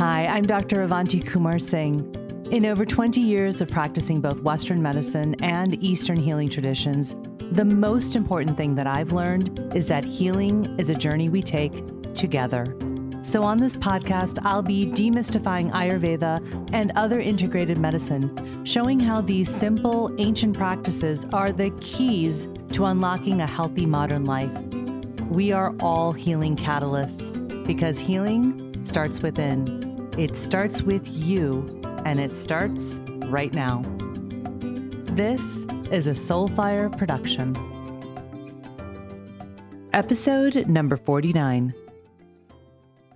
Hi, I'm Dr. Avanti Kumar Singh. In over 20 years of practicing both Western medicine and Eastern healing traditions, the most important thing that I've learned is that healing is a journey we take together. So, on this podcast, I'll be demystifying Ayurveda and other integrated medicine, showing how these simple, ancient practices are the keys to unlocking a healthy modern life. We are all healing catalysts because healing starts within. It starts with you and it starts right now. This is a Soulfire production. Episode number 49.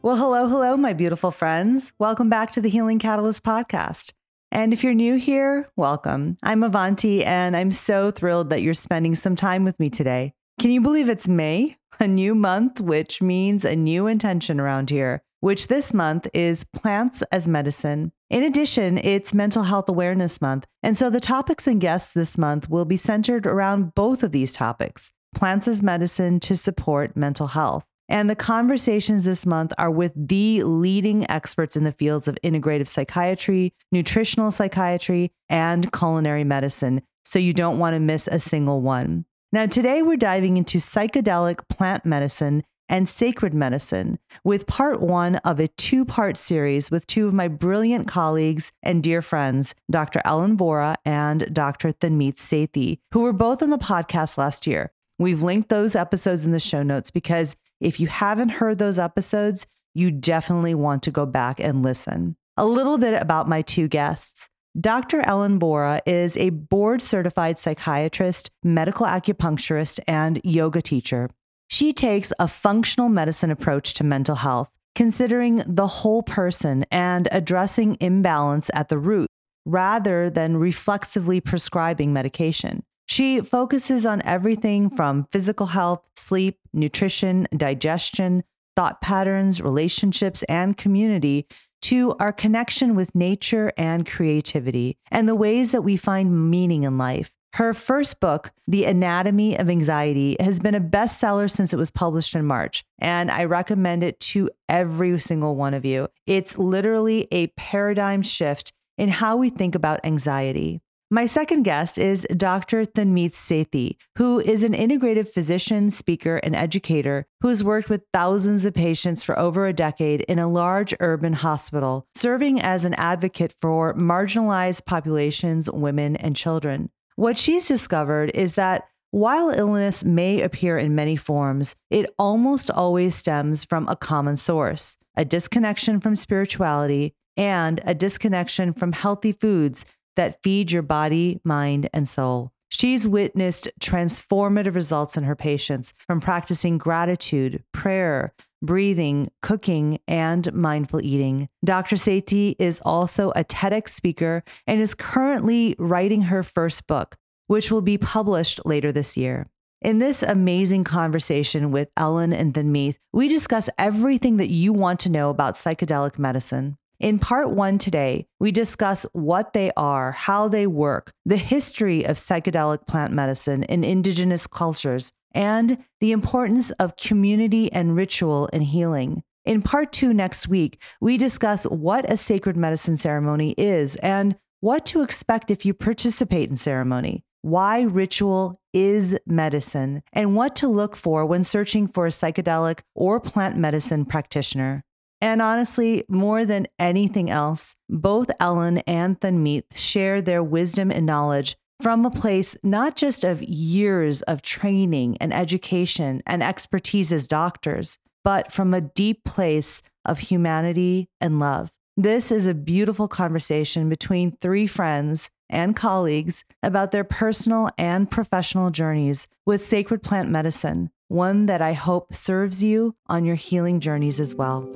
Well, hello, hello, my beautiful friends. Welcome back to the Healing Catalyst podcast. And if you're new here, welcome. I'm Avanti, and I'm so thrilled that you're spending some time with me today. Can you believe it's May, a new month, which means a new intention around here? Which this month is Plants as Medicine. In addition, it's Mental Health Awareness Month. And so the topics and guests this month will be centered around both of these topics plants as medicine to support mental health. And the conversations this month are with the leading experts in the fields of integrative psychiatry, nutritional psychiatry, and culinary medicine. So you don't want to miss a single one. Now, today we're diving into psychedelic plant medicine and sacred medicine with part one of a two part series with two of my brilliant colleagues and dear friends, Dr. Ellen Vora and Dr. Tanmeet Sethi, who were both on the podcast last year. We've linked those episodes in the show notes because if you haven't heard those episodes, you definitely want to go back and listen. A little bit about my two guests. Dr. Ellen Vora is a board certified psychiatrist, medical acupuncturist, and yoga teacher. She takes a functional medicine approach to mental health, considering the whole person and addressing imbalance at the root rather than reflexively prescribing medication. She focuses on everything from physical health, sleep, nutrition, digestion, thought patterns, relationships, and community to our connection with nature and creativity and the ways that we find meaning in life. Her first book, The Anatomy of Anxiety, has been a bestseller since it was published in March, and I recommend it to every single one of you. It's literally a paradigm shift in how we think about anxiety. My second guest is Dr. Tanmeet Sethi, who is an integrative physician, speaker, and educator who has worked with thousands of patients for over a decade in a large urban hospital, serving as an advocate for marginalized populations, women, and children. What she's discovered is that while illness may appear in many forms, it almost always stems from a common source a disconnection from spirituality and a disconnection from healthy foods that feed your body, mind, and soul. She's witnessed transformative results in her patients from practicing gratitude, prayer, breathing, cooking, and mindful eating. Dr. Sethi is also a TEDx speaker and is currently writing her first book, which will be published later this year. In this amazing conversation with Ellen and Tanmeet, we discuss everything that you want to know about psychedelic medicine. In part one today, we discuss what they are, how they work, the history of psychedelic plant medicine in indigenous cultures, and the importance of community and ritual in healing. In part two next week, we discuss what a sacred medicine ceremony is and what to expect if you participate in ceremony, why ritual is medicine, and what to look for when searching for a psychedelic or plant medicine practitioner. And honestly, more than anything else, both Ellen and Tanmeet share their wisdom and knowledge from a place not just of years of training and education and expertise as doctors, but from a deep place of humanity and love. This is a beautiful conversation between three friends and colleagues about their personal and professional journeys with sacred plant medicine, one that I hope serves you on your healing journeys as well.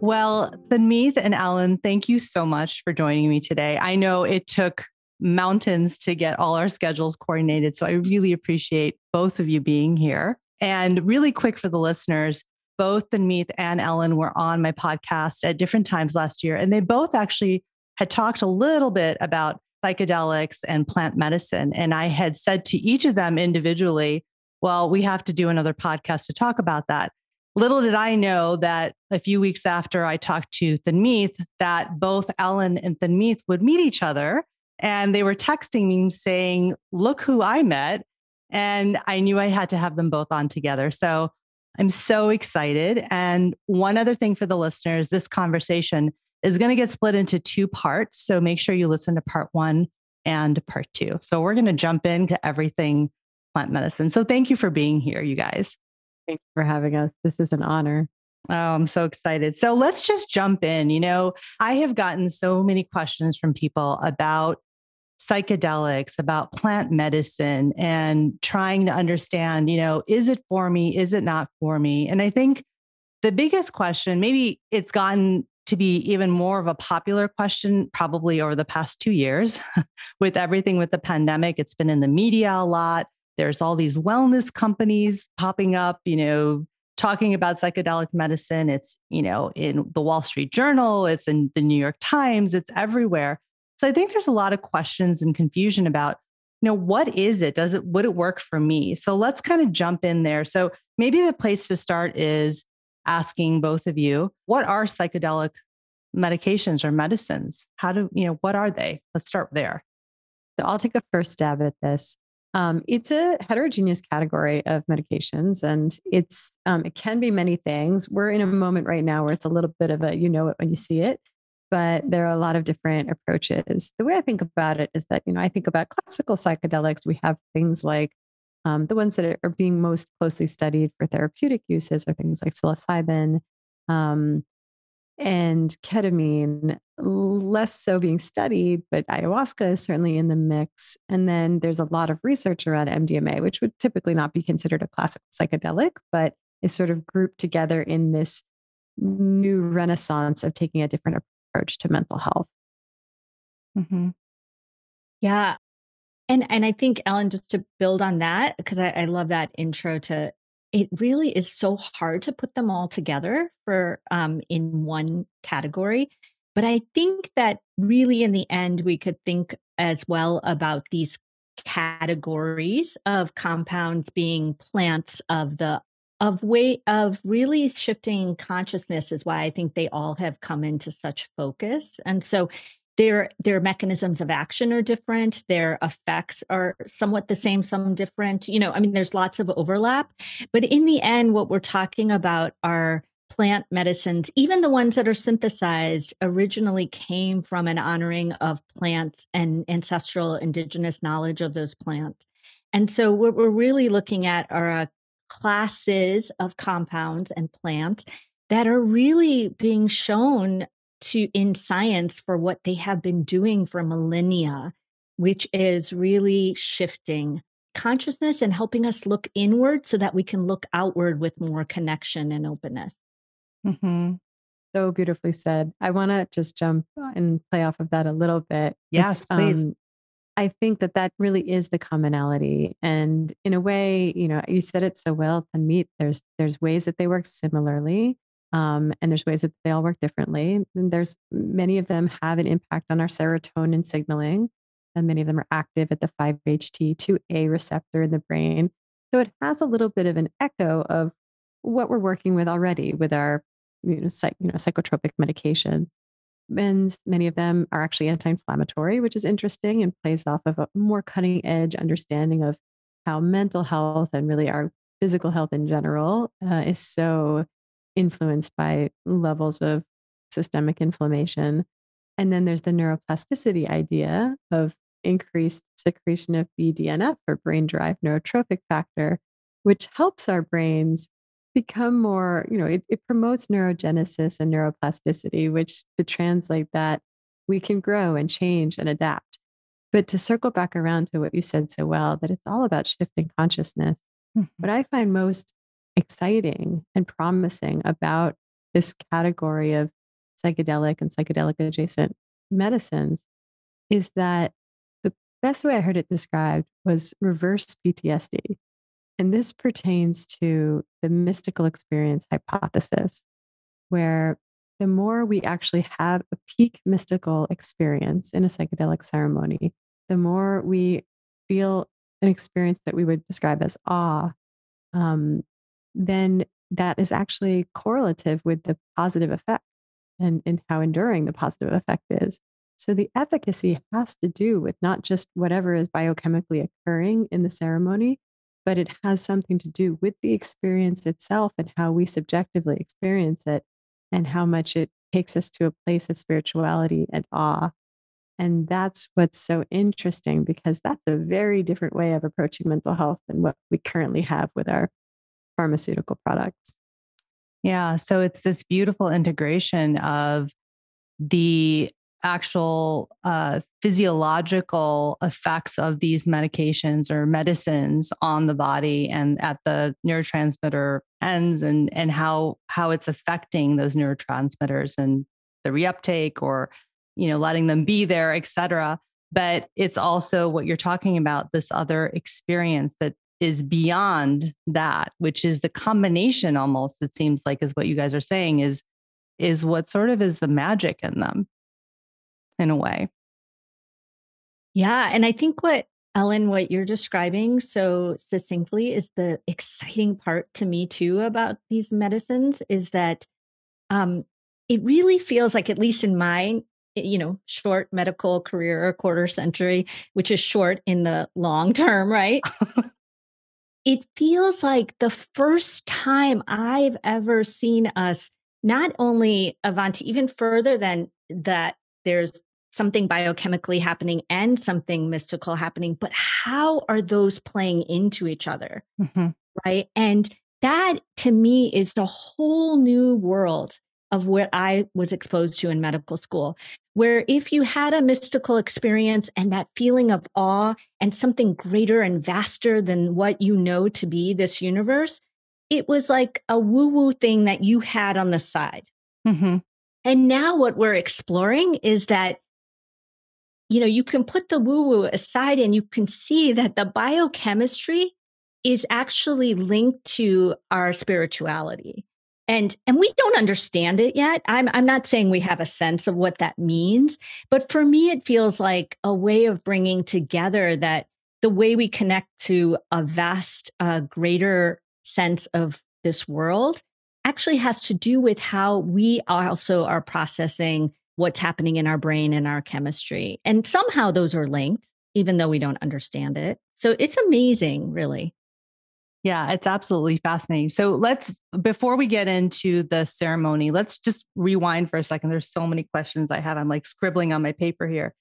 Well, Tanmeet and Alan, thank you so much for joining me today. I know it took mountains to get all our schedules coordinated. So I really appreciate both of you being here. And really quick for the listeners, both Tanmeet and Ellen were on my podcast at different times last year, and they both actually had talked a little bit about psychedelics and plant medicine. And I had said to each of them individually, well, we have to do another podcast to talk about that. little did I know that a few weeks after I talked to Tanmeet, that both Ellen and Tanmeet would meet each other. And they were texting me saying, Look who I met. And I knew I had to have them both on together. So I'm so excited. And one other thing for the listeners this conversation is going to get split into two parts. So make sure you listen to part one and part two. So we're going to jump into everything plant medicine. So thank you for being here, you guys. Thanks for having us. This is an honor. Oh, I'm so excited. So let's just jump in. You know, I have gotten so many questions from people about psychedelics, about plant medicine, and trying to understand, you know, is it for me? Is it not for me? And I think the biggest question, maybe it's gotten to be even more of a popular question probably over the past two years with everything with the pandemic. It's been in the media a lot. There's all these wellness companies popping up, you know, talking about psychedelic medicine. It's, you know, in the Wall Street Journal, it's in the New York Times, it's everywhere. So I think there's a lot of questions and confusion about, you know, what is it? Does it would it work for me? So let's kind of jump in there. So maybe the place to start is asking both of you, what are psychedelic medications or medicines? How do, you know, what are they? Let's start there. So I'll take a first stab at this. Um, it's a heterogeneous category of medications, and it's um, it can be many things. We're in a moment right now where it's a little bit of a you know it when you see it, but there are a lot of different approaches. The way I think about it is that you know I think about classical psychedelics. We have things like um, the ones that are being most closely studied for therapeutic uses are things like psilocybin, um, and ketamine less so being studied, but ayahuasca is certainly in the mix. And then there's a lot of research around MDMA, which would typically not be considered a classic psychedelic, but is sort of grouped together in this new renaissance of taking a different approach to mental health. Mm-hmm. Yeah. And and I think Ellen, just to build on that, because I, I love that intro to it really is so hard to put them all together for um, in one category. But I think that really in the end, we could think as well about these categories of compounds being plants of the of way of really shifting consciousness is why I think they all have come into such focus. And so their their mechanisms of action are different their effects are somewhat the same some different you know i mean there's lots of overlap but in the end what we're talking about are plant medicines even the ones that are synthesized originally came from an honoring of plants and ancestral indigenous knowledge of those plants and so what we're really looking at are uh, classes of compounds and plants that are really being shown to in science for what they have been doing for millennia, which is really shifting consciousness and helping us look inward so that we can look outward with more connection and openness. Mm-hmm. So beautifully said. I want to just jump and play off of that a little bit. Yes, it's, please. I think that that really is the commonality, and in a way, you know, you said it so well. Tanmeet there's there's ways that they work similarly, um, and there's ways that they all work differently. And there's many of them have an impact on our serotonin signaling, and many of them are active at the 5-HT2A receptor in the brain. So it has a little bit of an echo of what we're working with already with our you know, psych, you know psychotropic medications. And many of them are actually anti-inflammatory, which is interesting and plays off of a more cutting edge understanding of how mental health and really our physical health in general uh, is so influenced by levels of systemic inflammation. And then there's the neuroplasticity idea of increased secretion of BDNF or brain derived neurotrophic factor, which helps our brains become more, you know, it, it promotes neurogenesis and neuroplasticity, which to translate that, we can grow and change and adapt. But to circle back around to what you said so well, that it's all about shifting consciousness. Mm-hmm. What I find most exciting and promising about this category of psychedelic and psychedelic adjacent medicines is that the best way I heard it described was reverse PTSD. And this pertains to the mystical experience hypothesis, where the more we actually have a peak mystical experience in a psychedelic ceremony, the more we feel an experience that we would describe as awe, um, then that is actually correlative with the positive effect and, and how enduring the positive effect is. So the efficacy has to do with not just whatever is biochemically occurring in the ceremony, but it has something to do with the experience itself and how we subjectively experience it and how much it takes us to a place of spirituality and awe. And that's what's so interesting because that's a very different way of approaching mental health than what we currently have with our pharmaceutical products. Yeah. So it's this beautiful integration of the actual uh, physiological effects of these medications or medicines on the body and at the neurotransmitter ends and and how how it's affecting those neurotransmitters and the reuptake or you know letting them be there et cetera. But it's also what you're talking about this other experience that is beyond that which is the combination almost it seems like is what you guys are saying is is what sort of is the magic in them in a way. Yeah. And I think what, Ellen, what you're describing so succinctly is the exciting part to me too about these medicines is that um, it really feels like, at least in my you know short medical career a quarter century which is short in the long term right it feels like the first time i've ever seen us not only avanti even further than that there's something biochemically happening and something mystical happening, but how are those playing into each other? Mm-hmm. Right. And that to me is the whole new world of what I was exposed to in medical school, where if you had a mystical experience and that feeling of awe and something greater and vaster than what you know to be this universe, it was like a woo woo thing that you had on the side. Mm-hmm. And now what we're exploring is that you know, you can put the woo woo aside and you can see that the biochemistry is actually linked to our spirituality. And and we don't understand it yet. I'm I'm not saying we have a sense of what that means, but for me it feels like a way of bringing together that the way we connect to a vast uh, greater sense of this world actually has to do with how we also are processing what's happening in our brain and our chemistry. And somehow those are linked, even though we don't understand it. So it's amazing, really. Yeah, it's absolutely fascinating. So let's, before we get into the ceremony, let's just rewind for a second. There's so many questions I have. I'm like scribbling on my paper here.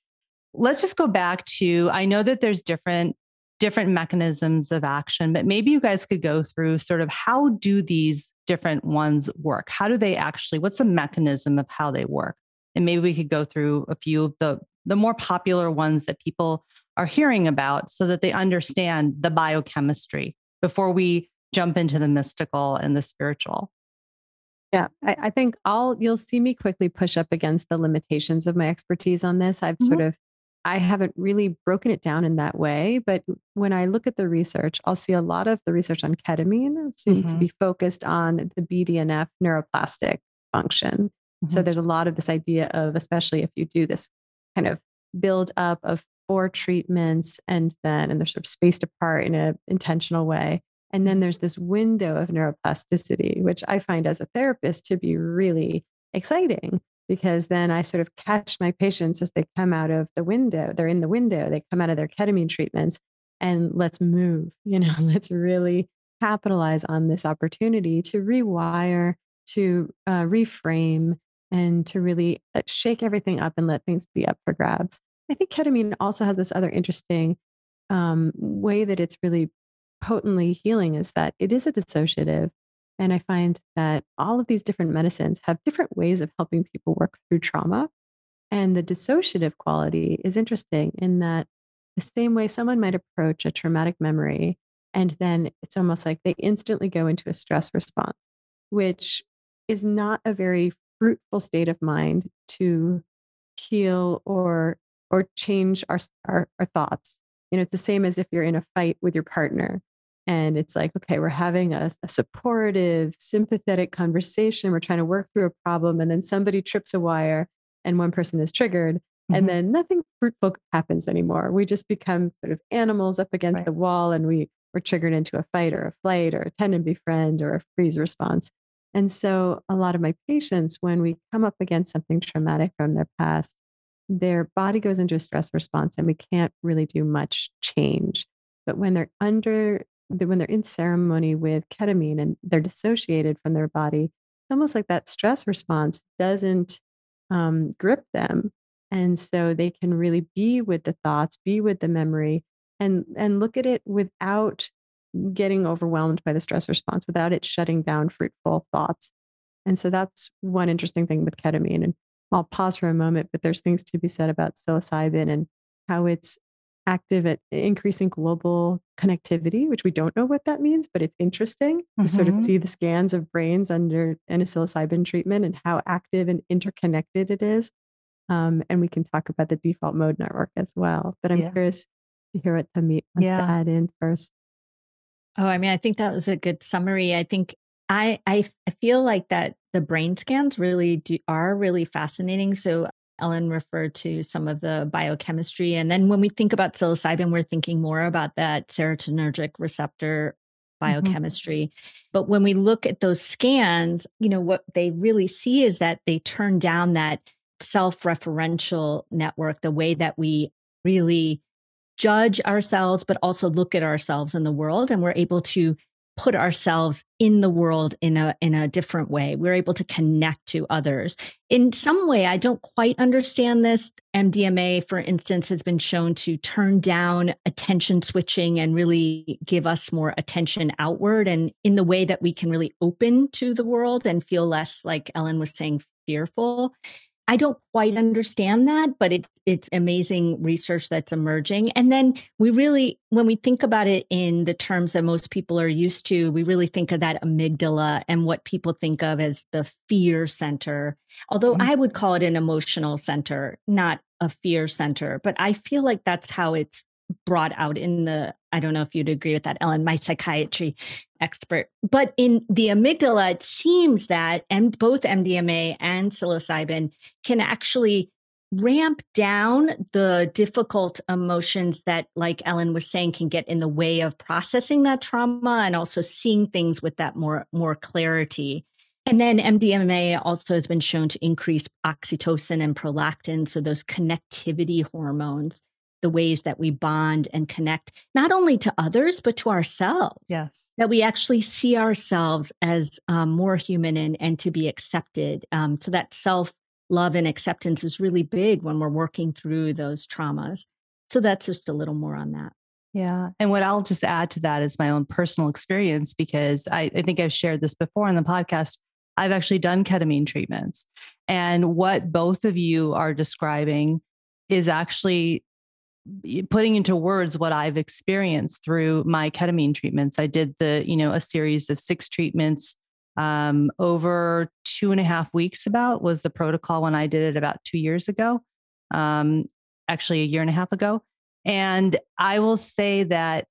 Let's just go back to, I know that there's different different mechanisms of action but maybe you guys could go through sort of how do these different ones work how do they actually what's the mechanism of how they work and maybe we could go through a few of the the more popular ones that people are hearing about so that they understand the biochemistry before we jump into the mystical and the spiritual yeah I, I think i'll you'll see me quickly push up against the limitations of my expertise on this i've mm-hmm. sort of I haven't really broken it down in that way, but when I look at the research, I'll see a lot of the research on ketamine seems mm-hmm. to be focused on the BDNF neuroplastic function. Mm-hmm. So there's a lot of this idea of, especially if you do this kind of build up of four treatments and then, and they're sort of spaced apart in an intentional way. And then there's this window of neuroplasticity, which I find as a therapist to be really exciting because then I sort of catch my patients as they come out of the window. They're in the window, they come out of their ketamine treatments, and let's move, you know, let's really capitalize on this opportunity to rewire, to uh, reframe, and to really uh, shake everything up and let things be up for grabs. I think ketamine also has this other interesting um, way that it's really potently healing is that it is a dissociative. And I find that all of these different medicines have different ways of helping people work through trauma. And the dissociative quality is interesting in that the same way someone might approach a traumatic memory, and then it's almost like they instantly go into a stress response, which is not a very fruitful state of mind to heal or or change our, our, our thoughts. You know, it's the same as if you're in a fight with your partner and it's like, okay, we're having a, a, supportive, sympathetic conversation. We're trying to work through a problem, and then somebody trips a wire, and one person is triggered, mm-hmm. and then nothing fruitful happens anymore. We just become sort of animals up against right. the wall, and we we're triggered into a fight or a flight or a tend and befriend or a freeze response. And so, a lot of my patients, when we come up against something traumatic from their past, their body goes into a stress response and we can't really do much change. But when they're under, when they're in ceremony with ketamine and they're dissociated from their body, it's almost like that stress response doesn't um, grip them. And so they can really be with the thoughts, be with the memory, and and look at it without getting overwhelmed by the stress response, without it shutting down fruitful thoughts. And so that's one interesting thing with ketamine. And I'll pause for a moment, but there's things to be said about psilocybin and how it's active at increasing global connectivity, which we don't know what that means, but it's interesting mm-hmm. to sort of mm-hmm. see the scans of brains under psilocybin treatment and how active and interconnected it is. Um, and we can talk about the default mode network as well. But I'm yeah. curious to hear what Tanmeet wants yeah. to add in first. Oh, I mean, I think that was a good summary. I think I I, I feel like that the brain scans really do, are really fascinating. So Ellen referred to some of the biochemistry. And then when we think about psilocybin, we're thinking more about that serotonergic receptor mm-hmm. biochemistry. Mm-hmm. But when we look at those scans, you know, what they really see is that they turn down that self referential network, the way that we really judge ourselves, but also look at ourselves in the world. And we're able to put ourselves in the world in a in a different way. We're able to connect to others. In some way i don't quite understand this. Mdma for instance has been shown to turn down attention switching and really give us more attention outward and in the way that we can really open to the world and feel less like ellen was saying fearful I don't quite understand that, but it's it's amazing research that's emerging. And then we really, when we think about it in the terms that most people are used to, we really think of that amygdala and what people think of as the fear center. Although mm-hmm. I would call it an emotional center, not a fear center. But I feel like that's how it's brought out in the i don't know if you'd agree with that ellen my psychiatry expert but in the amygdala it seems that and both mdma and psilocybin can actually ramp down the difficult emotions that like ellen was saying can get in the way of processing that trauma and also seeing things with that more more clarity. And then MDMA also has been shown to increase oxytocin and prolactin, so those connectivity hormones the ways that we bond and connect, not only to others, but to ourselves. Yes. That we actually see ourselves as um, more human and, and to be accepted. Um, so that self love and acceptance is really big when we're working through those traumas. So that's just a little more on that. Yeah. And what I'll just add to that is my own personal experience because I, I think I've shared this before on the podcast. I've actually done ketamine treatments. And what both of you are describing is actually putting into words what I've experienced through my ketamine treatments. I did the, you know, a series of six treatments um, over two and a half weeks, about was the protocol when I did it about two years ago, um, actually a year and a half ago. And I will say that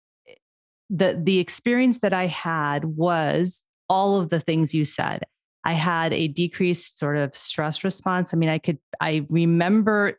the the experience that I had was all of the things you said. I had a decreased sort of stress response. I mean, I could I remember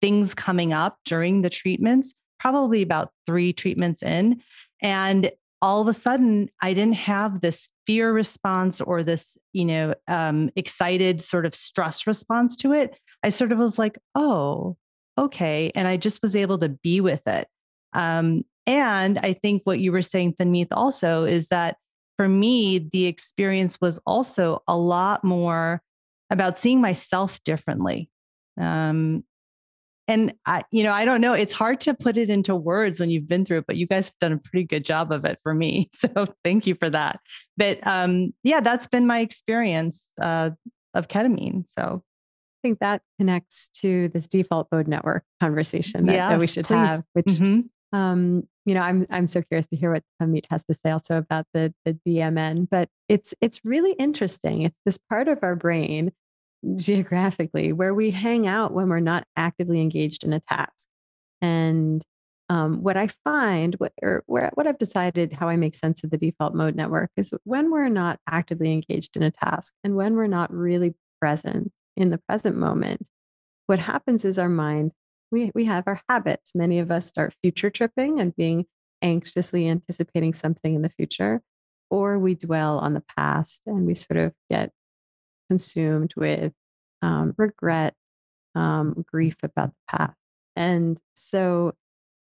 things coming up during the treatments, probably about three treatments in. And all of a sudden, I didn't have this fear response or this, you know, um, excited sort of stress response to it. I sort of was like, oh, okay. And I just was able to be with it. Um, and I think what you were saying, Tanmeet, also is that for me, the experience was also a lot more about seeing myself differently. Um, and I, you know, I don't know. It's hard to put it into words when you've been through it, but you guys have done a pretty good job of it for me. So thank you for that. But um, yeah, that's been my experience uh, of ketamine. So I think that connects to this default mode network conversation that, yes, that we should please. have, which mm-hmm. um, you know, I'm I'm so curious to hear what Tanmeet has to say also about the the DMN. But it's it's really interesting. It's this part of our brain geographically where we hang out when we're not actively engaged in a task. And um, what I find, what, or where, what I've decided how I make sense of the default mode network is when we're not actively engaged in a task and when we're not really present in the present moment, what happens is our mind, we, we have our habits. Many of us start future tripping and being anxiously anticipating something in the future, or we dwell on the past and we sort of get consumed with um, regret, um, grief about the past. And so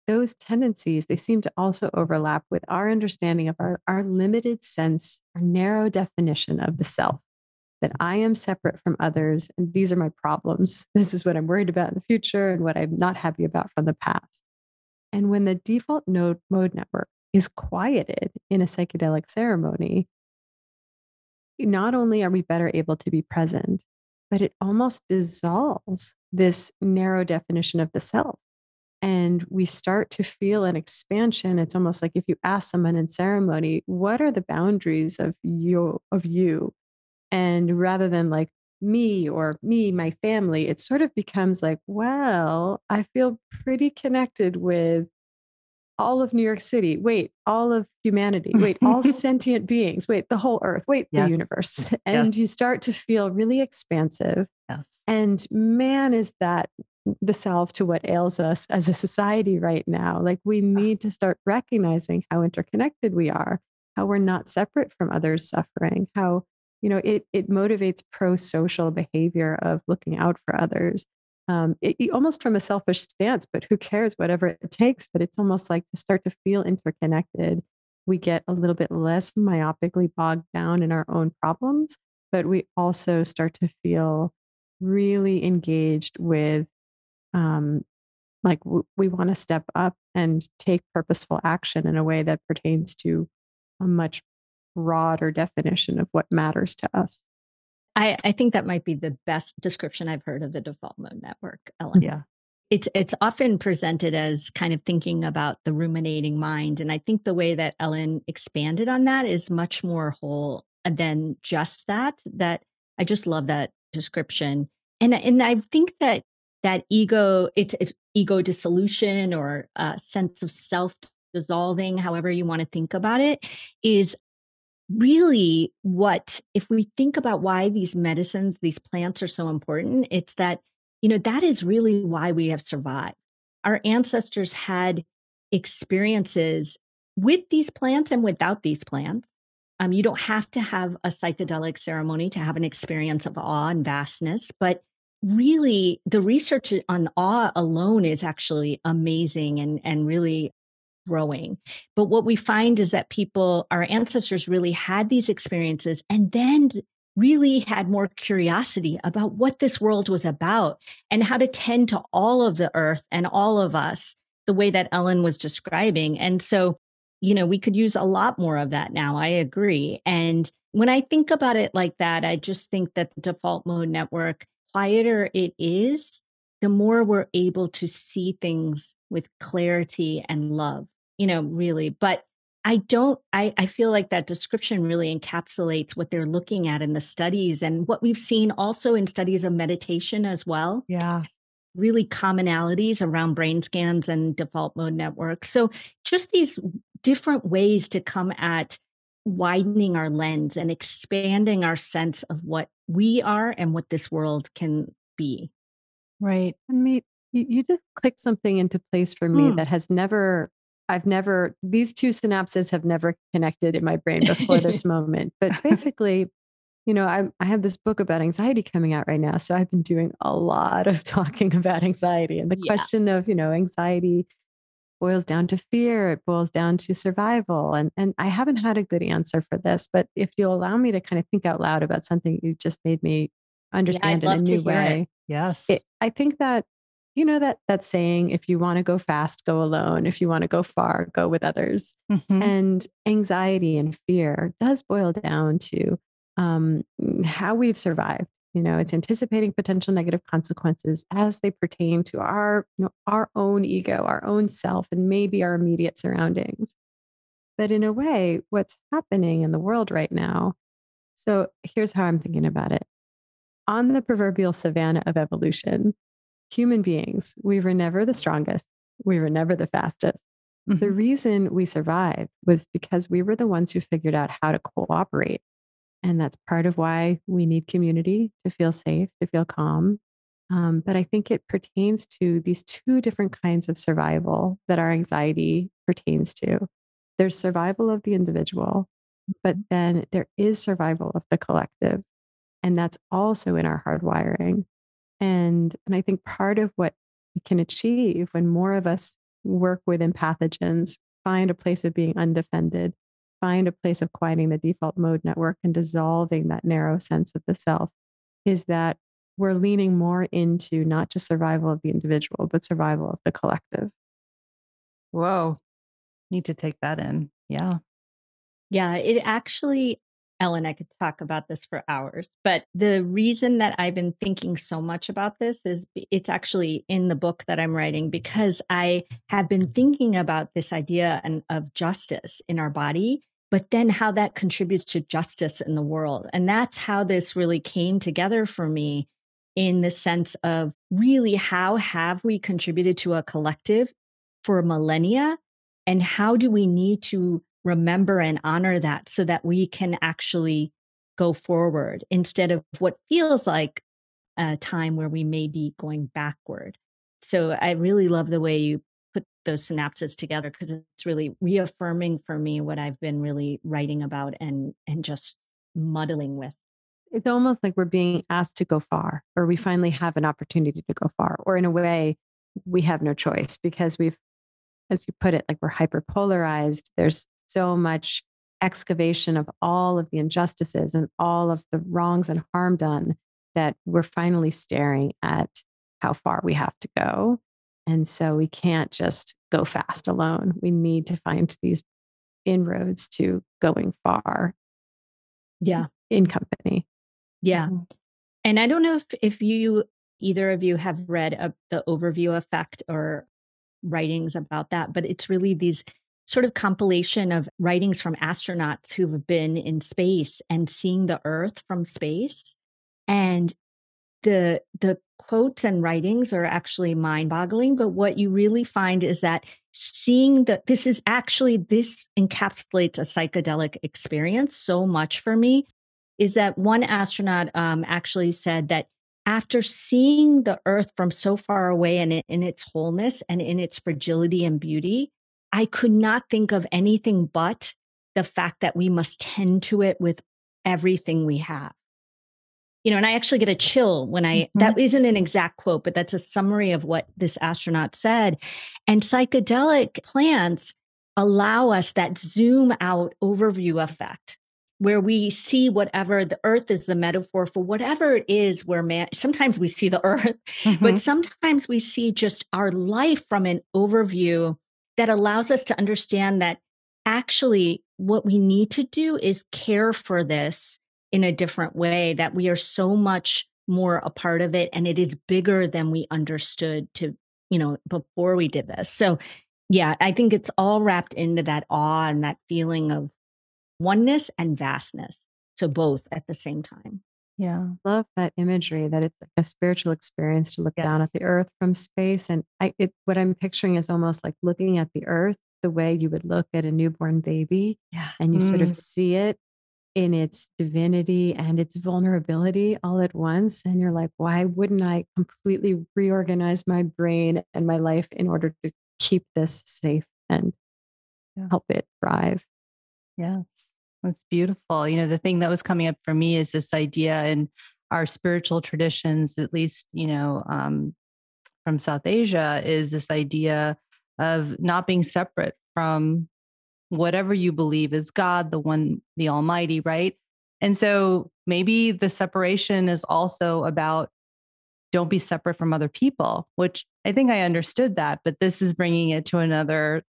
those tendencies, they seem to also overlap with our understanding of our, our limited sense, our narrow definition of the self that I am separate from others and these are my problems. This is what I'm worried about in the future and what I'm not happy about from the past. And when the default node mode network is quieted in a psychedelic ceremony, not only are we better able to be present, but it almost dissolves this narrow definition of the self. And we start to feel an expansion. It's almost like if you ask someone in ceremony, what are the boundaries of you of you? And rather than like me or me, my family, it sort of becomes like, well, I feel pretty connected with all of New York City. Wait, all of humanity. Wait, all sentient beings. Wait, the whole earth. Wait, yes. the universe. And yes. you start to feel really expansive. Yes. And man, is that the salve to what ails us as a society right now. Like we need to start recognizing how interconnected we are, how we're not separate from others' suffering, how you know it it motivates pro-social behavior of looking out for others um, it, almost from a selfish stance but who cares whatever it takes but it's almost like to start to feel interconnected we get a little bit less myopically bogged down in our own problems but we also start to feel really engaged with um, like w- we want to step up and take purposeful action in a way that pertains to a much broader definition of what matters to us. I, I think that might be the best description I've heard of the default mode network, Ellen. Yeah. It's it's often presented as kind of thinking about the ruminating mind. And I think the way that Ellen expanded on that is much more whole uh, than just that. That I just love that description. And and I think that that ego, it's, it's ego dissolution or a sense of self dissolving, however you want to think about it, is really what, if we think about why these medicines, these plants are so important, it's that, you know, that is really why we have survived. Our ancestors had experiences with these plants and without these plants. Um, you don't have to have a psychedelic ceremony to have an experience of awe and vastness, but really the research on awe alone is actually amazing and, and really growing. But what we find is that people, our ancestors really had these experiences and then really had more curiosity about what this world was about and how to tend to all of the earth and all of us the way that Ellen was describing. And so, you know, we could use a lot more of that now. I agree. And when I think about it like that, I just think that the default mode network, quieter it is, the more we're able to see things with clarity and love, you know, really. But I don't, I, I feel like that description really encapsulates what they're looking at in the studies and what we've seen also in studies of meditation as well. Yeah. Really commonalities around brain scans and default mode networks. So just these different ways to come at widening our lens and expanding our sense of what we are and what this world can be. Right. And me, you, you just click something into place for me mm. that has never, I've never, these two synapses have never connected in my brain before this moment. But basically, you know, I, I have this book about anxiety coming out right now. So I've been doing a lot of talking about anxiety and the yeah. question of, you know, anxiety boils down to fear, it boils down to survival. And, and I haven't had a good answer for this, but if you'll allow me to kind of think out loud about something you just made me understand yeah, in a new way. It. Yes. It, I think that, you know, that that saying, if you want to go fast, go alone. If you want to go far, go with others. Mm-hmm. And anxiety and fear does boil down to um, how we've survived. You know, it's anticipating potential negative consequences as they pertain to our, you know, our own ego, our own self, and maybe our immediate surroundings. But in a way, what's happening in the world right now. So here's how I'm thinking about it on the proverbial savannah of evolution, human beings, we were never the strongest, we were never the fastest. Mm-hmm. The reason we survived was because we were the ones who figured out how to cooperate. And that's part of why we need community to feel safe, to feel calm. Um, but I think it pertains to these two different kinds of survival that our anxiety pertains to. There's survival of the individual, but mm-hmm. then there is survival of the collective. And that's also in our hardwiring. And, and I think part of what we can achieve when more of us work with entheogens, find a place of being undefended, find a place of quieting the default mode network and dissolving that narrow sense of the self, is that we're leaning more into not just survival of the individual, but survival of the collective. Whoa. Need to take that in. Yeah. Yeah. It actually, Ellen, I could talk about this for hours, but the reason that I've been thinking so much about this is it's actually in the book that I'm writing because I have been thinking about this idea and of justice in our body but then how that contributes to justice in the world. And that's how this really came together for me in the sense of really how have we contributed to a collective for millennia and how do we need to remember and honor that so that we can actually go forward instead of what feels like a time where we may be going backward so i really love the way you put those synapses together because it's really reaffirming for me what i've been really writing about and and just muddling with it's almost like we're being asked to go far, or we finally have an opportunity to go far, or in a way, we have no choice because we've, as you put it, like we're hyperpolarized. There's so much excavation of all of the injustices and all of the wrongs and harm done that we're finally staring at how far we have to go. And so we can't just go fast alone. We need to find these inroads to going far. Yeah. In company. Yeah. Mm-hmm. And I don't know if, if you, either of you have read a, the overview effect or writings about that, but it's really these sort of compilation of writings from astronauts who have been in space and seeing the earth from space. And the the quotes and writings are actually mind-boggling but what you really find is that seeing that this is actually this encapsulates a psychedelic experience so much for me is that one astronaut um, actually said that after seeing the earth from so far away and in its wholeness and in its fragility and beauty, I could not think of anything but the fact that we must tend to it with everything we have. You know, and I actually get a chill when I, mm-hmm. that isn't an exact quote, but that's a summary of what this astronaut said. And psychedelic plants allow us that zoom out overview effect where we see whatever the earth is the metaphor for whatever it is where man sometimes we see the earth mm-hmm. but sometimes we see just our life from an overview that allows us to understand that actually what we need to do is care for this in a different way that we are so much more a part of it and it is bigger than we understood to you know before we did this so yeah i think it's all wrapped into that awe and that feeling of oneness and vastness. So both at the same time. Yeah. Love that imagery that it's like a spiritual experience to look yes. down at the earth from space. And I it what I'm picturing is almost like looking at the earth the way you would look at a newborn baby. Yeah. And you mm. sort of mm. see it in its divinity and its vulnerability all at once. And you're like, why wouldn't I completely reorganize my brain and my life in order to keep this safe and yeah. help it thrive? Yes. That's beautiful. You know, the thing that was coming up for me is this idea in our spiritual traditions, at least, you know, um, from South Asia, is this idea of not being separate from whatever you believe is God, the one, the Almighty, right? And so maybe the separation is also about don't be separate from other people, which I think I understood that, but this is bringing it to another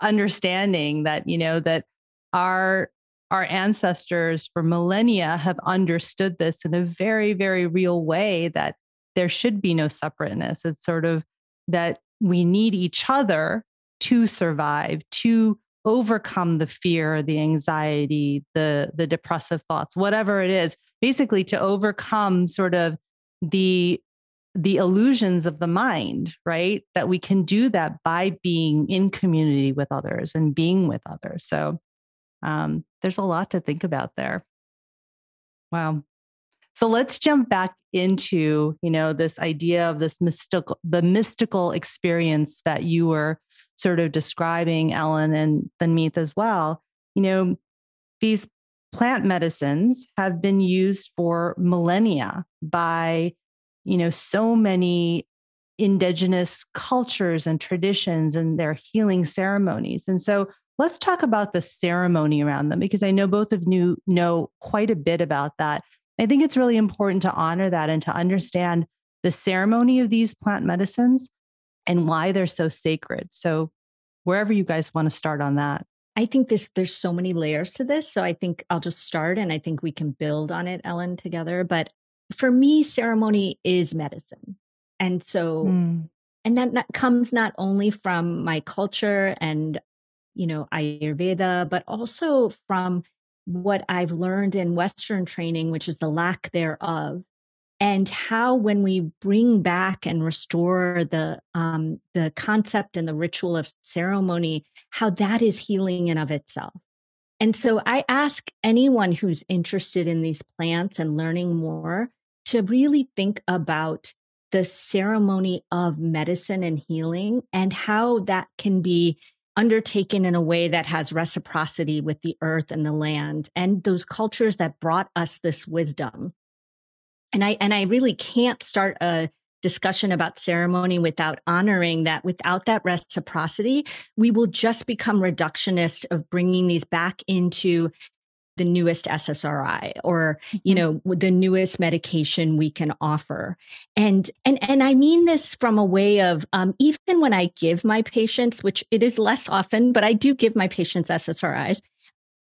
understanding that, you know, that our our ancestors for millennia have understood this in a very, very real way that there should be no separateness. It's sort of that we need each other to survive, to overcome the fear, the anxiety, the, the depressive thoughts, whatever it is, basically to overcome sort of the the illusions of the mind, right? That we can do that by being in community with others and being with others. So um, there's a lot to think about there. Wow. So let's jump back into, you know, this idea of this mystical, the mystical experience that you were sort of describing, Ellen and Tanmeet as well. You know, these plant medicines have been used for millennia by, you know, so many indigenous cultures and traditions and their healing ceremonies. And so let's talk about the ceremony around them because I know both of you know quite a bit about that. I think it's really important to honor that and to understand the ceremony of these plant medicines and why they're so sacred. So, wherever you guys want to start on that. I think this there's so many layers to this, so I think I'll just start and I think we can build on it Ellen together, but for me ceremony is medicine. And so mm. and that, that comes not only from my culture and you know ayurveda but also from what I've learned in Western training, which is the lack thereof, and how when we bring back and restore the um, the concept and the ritual of ceremony, how that is healing in of itself. And so I ask anyone who's interested in these plants and learning more to really think about the ceremony of medicine and healing and how that can be undertaken in a way that has reciprocity with the earth and the land and those cultures that brought us this wisdom. And I and I really can't start a discussion about ceremony without honoring that without that reciprocity, we will just become reductionist of bringing these back into the newest SSRI or you mm-hmm. know the newest medication we can offer and and and I mean this from a way of um, even when I give my patients which it is less often but I do give my patients SSRIs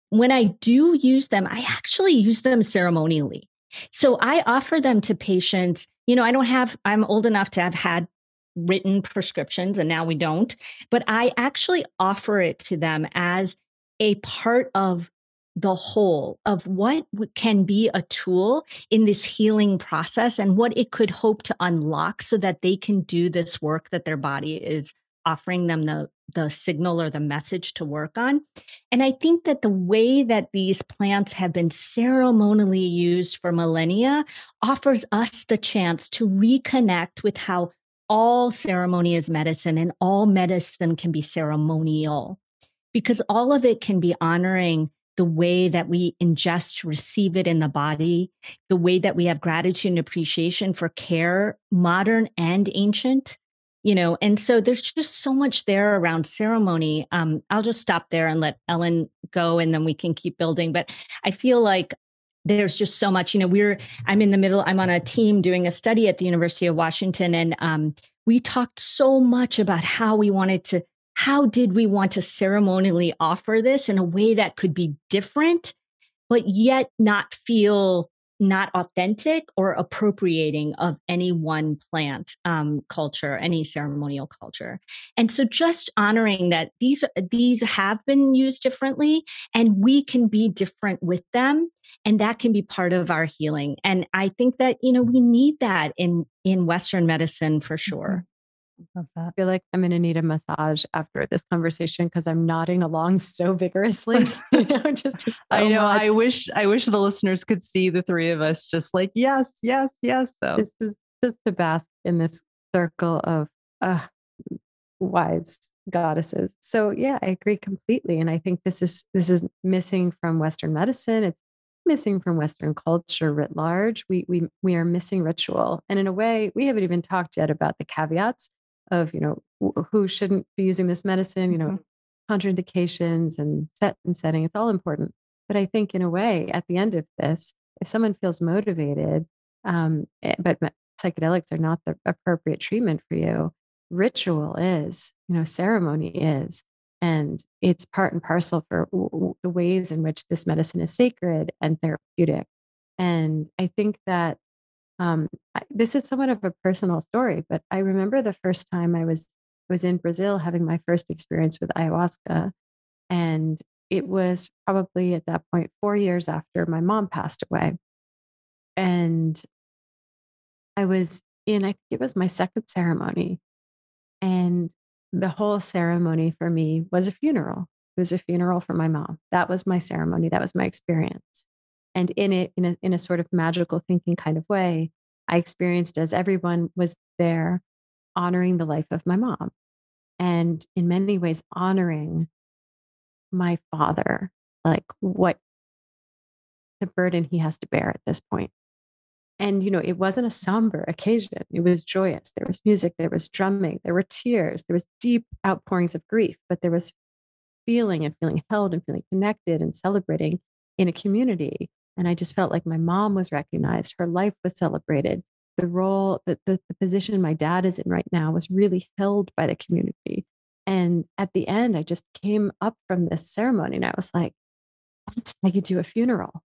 when I do use them I actually use them ceremonially so I offer them to patients you know I don't have I'm old enough to have had written prescriptions and now we don't but I actually offer it to them as a part of the whole of what can be a tool in this healing process and what it could hope to unlock so that they can do this work that their body is offering them the the signal or the message to work on. And i think that the way that these plants have been ceremonially used for millennia offers us the chance to reconnect with how all ceremony is medicine and all medicine can be ceremonial because all of it can be honoring the way that we ingest, receive it in the body, the way that we have gratitude and appreciation for care, modern and ancient, you know, and so there's just so much there around ceremony. Um, I'll just stop there and let Ellen go and then we can keep building. But I feel like there's just so much, you know, we're, I'm in the middle, I'm on a team doing a study at the University of Washington and um, we talked so much about how we wanted to how did we want to ceremonially offer this in a way that could be different, but yet not feel not authentic or appropriating of any one plant um, culture, any ceremonial culture. And so just honoring that these these have been used differently and we can be different with them and that can be part of our healing. And I think that you know we need that in in western medicine for sure. I feel like I'm going to need a massage after this conversation because I'm nodding along so vigorously. you know, just so I know. Much. I wish I wish the listeners could see the three of us just like yes, yes, yes. So this is just to bask in this circle of uh, wise goddesses. So yeah, I agree completely, and I think this is this is missing from Western medicine. It's missing from Western culture writ large. We we we are missing ritual, and in a way, we haven't even talked yet about the caveats of you know who shouldn't be using this medicine you know mm-hmm. contraindications and set and setting it's all important but i think in a way at the end of this if someone feels motivated um, eh, but psychedelics are not the appropriate treatment for you ritual is you know ceremony is and it's part and parcel for w- the ways in which this medicine is sacred and therapeutic and i think that um, this is somewhat of a personal story, but I remember the first time I was was in Brazil having my first experience with ayahuasca, and it was probably at that point four years after my mom passed away, and I was in. I think it was my second ceremony, and the whole ceremony for me was a funeral. It was a funeral for my mom. That was my ceremony. That was my experience. And in it, in a, in a sort of magical thinking kind of way, I experienced as everyone was there honoring the life of my mom and in many ways honoring my father, like what the burden he has to bear at this point. And, you know, it wasn't a somber occasion. It was joyous. There was music, there was drumming, there were tears, there was deep outpourings of grief, but there was feeling and feeling held and feeling connected and celebrating in a community. And I just felt like my mom was recognized, her life was celebrated. The role that the, the position my dad is in right now was really held by the community. And at the end, I just came up from this ceremony and I was like, how you do a funeral.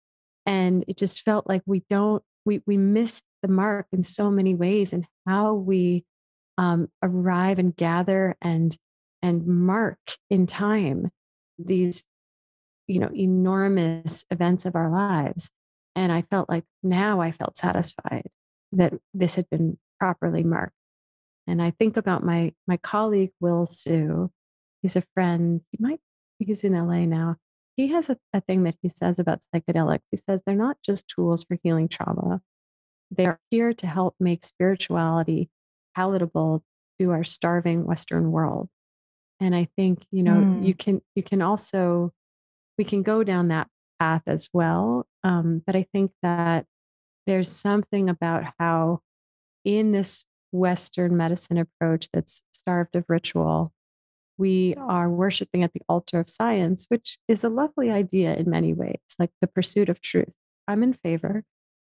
And it just felt like we don't, we, we miss the mark in so many ways and how we um, arrive and gather and and mark in time these you know enormous events of our lives and i felt like now i felt satisfied that this had been properly marked. And i think about my my colleague Will Siu. He's a friend. He might he's in la now. He has a, a thing that he says about psychedelics. He says they're not just tools for healing trauma. They're here to help make spirituality palatable to our starving western world. And i think you know mm. you can you can also we can go down that path as well um, but i think that there's something about how in this western medicine approach that's starved of ritual we are worshiping at the altar of science which is a lovely idea in many ways like the pursuit of truth. I'm in favor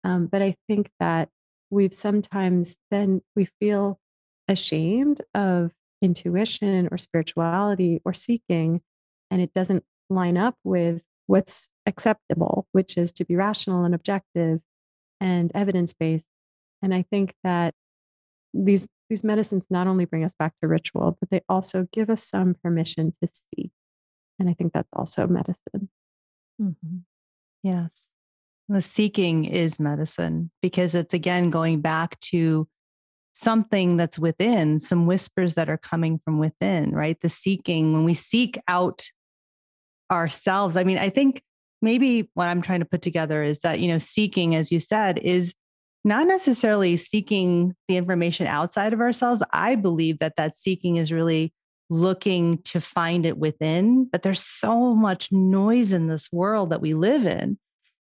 um, but i think that we've sometimes then we feel ashamed of intuition or spirituality or seeking, and it doesn't line up with what's acceptable, which is to be rational and objective and evidence based. And I think that these these medicines not only bring us back to ritual, but they also give us some permission to seek. And I think that's also medicine. Mm-hmm. Yes. The seeking is medicine because it's again going back to something that's within, some whispers that are coming from within, right? The seeking, when we seek out ourselves. I mean, I think maybe what I'm trying to put together is that, you know, seeking, as you said, is not necessarily seeking the information outside of ourselves. I believe that that seeking is really looking to find it within, but there's so much noise in this world that we live in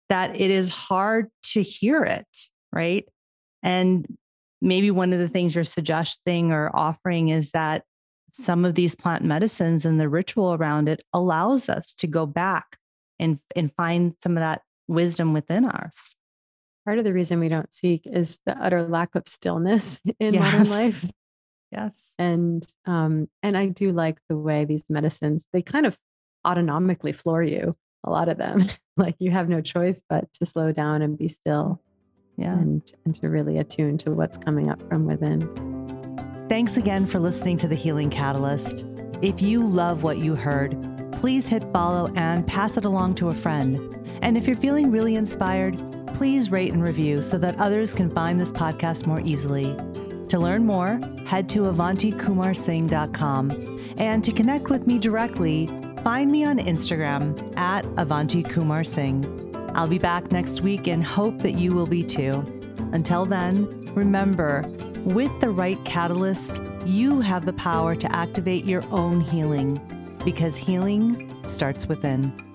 that it is hard to hear it, right? And maybe one of the things you're suggesting or offering is that some of these plant medicines and the ritual around it allows us to go back and and find some of that wisdom within us part of the reason we don't seek is the utter lack of stillness in yes. modern life yes and um and i do like the way these medicines they kind of autonomically floor you a lot of them like you have no choice but to slow down and be still yeah. and, and to really attune to what's coming up from within. Thanks again for listening to The Healing Catalyst. If you love what you heard, please hit follow and pass it along to a friend. And if you're feeling really inspired, please rate and review so that others can find this podcast more easily. To learn more, head to avantikumarsingh.com. And to connect with me directly, find me on Instagram at Avanti Kumar Singh. I'll be back next week and hope that you will be too. Until then, remember, with the right catalyst, you have the power to activate your own healing because healing starts within.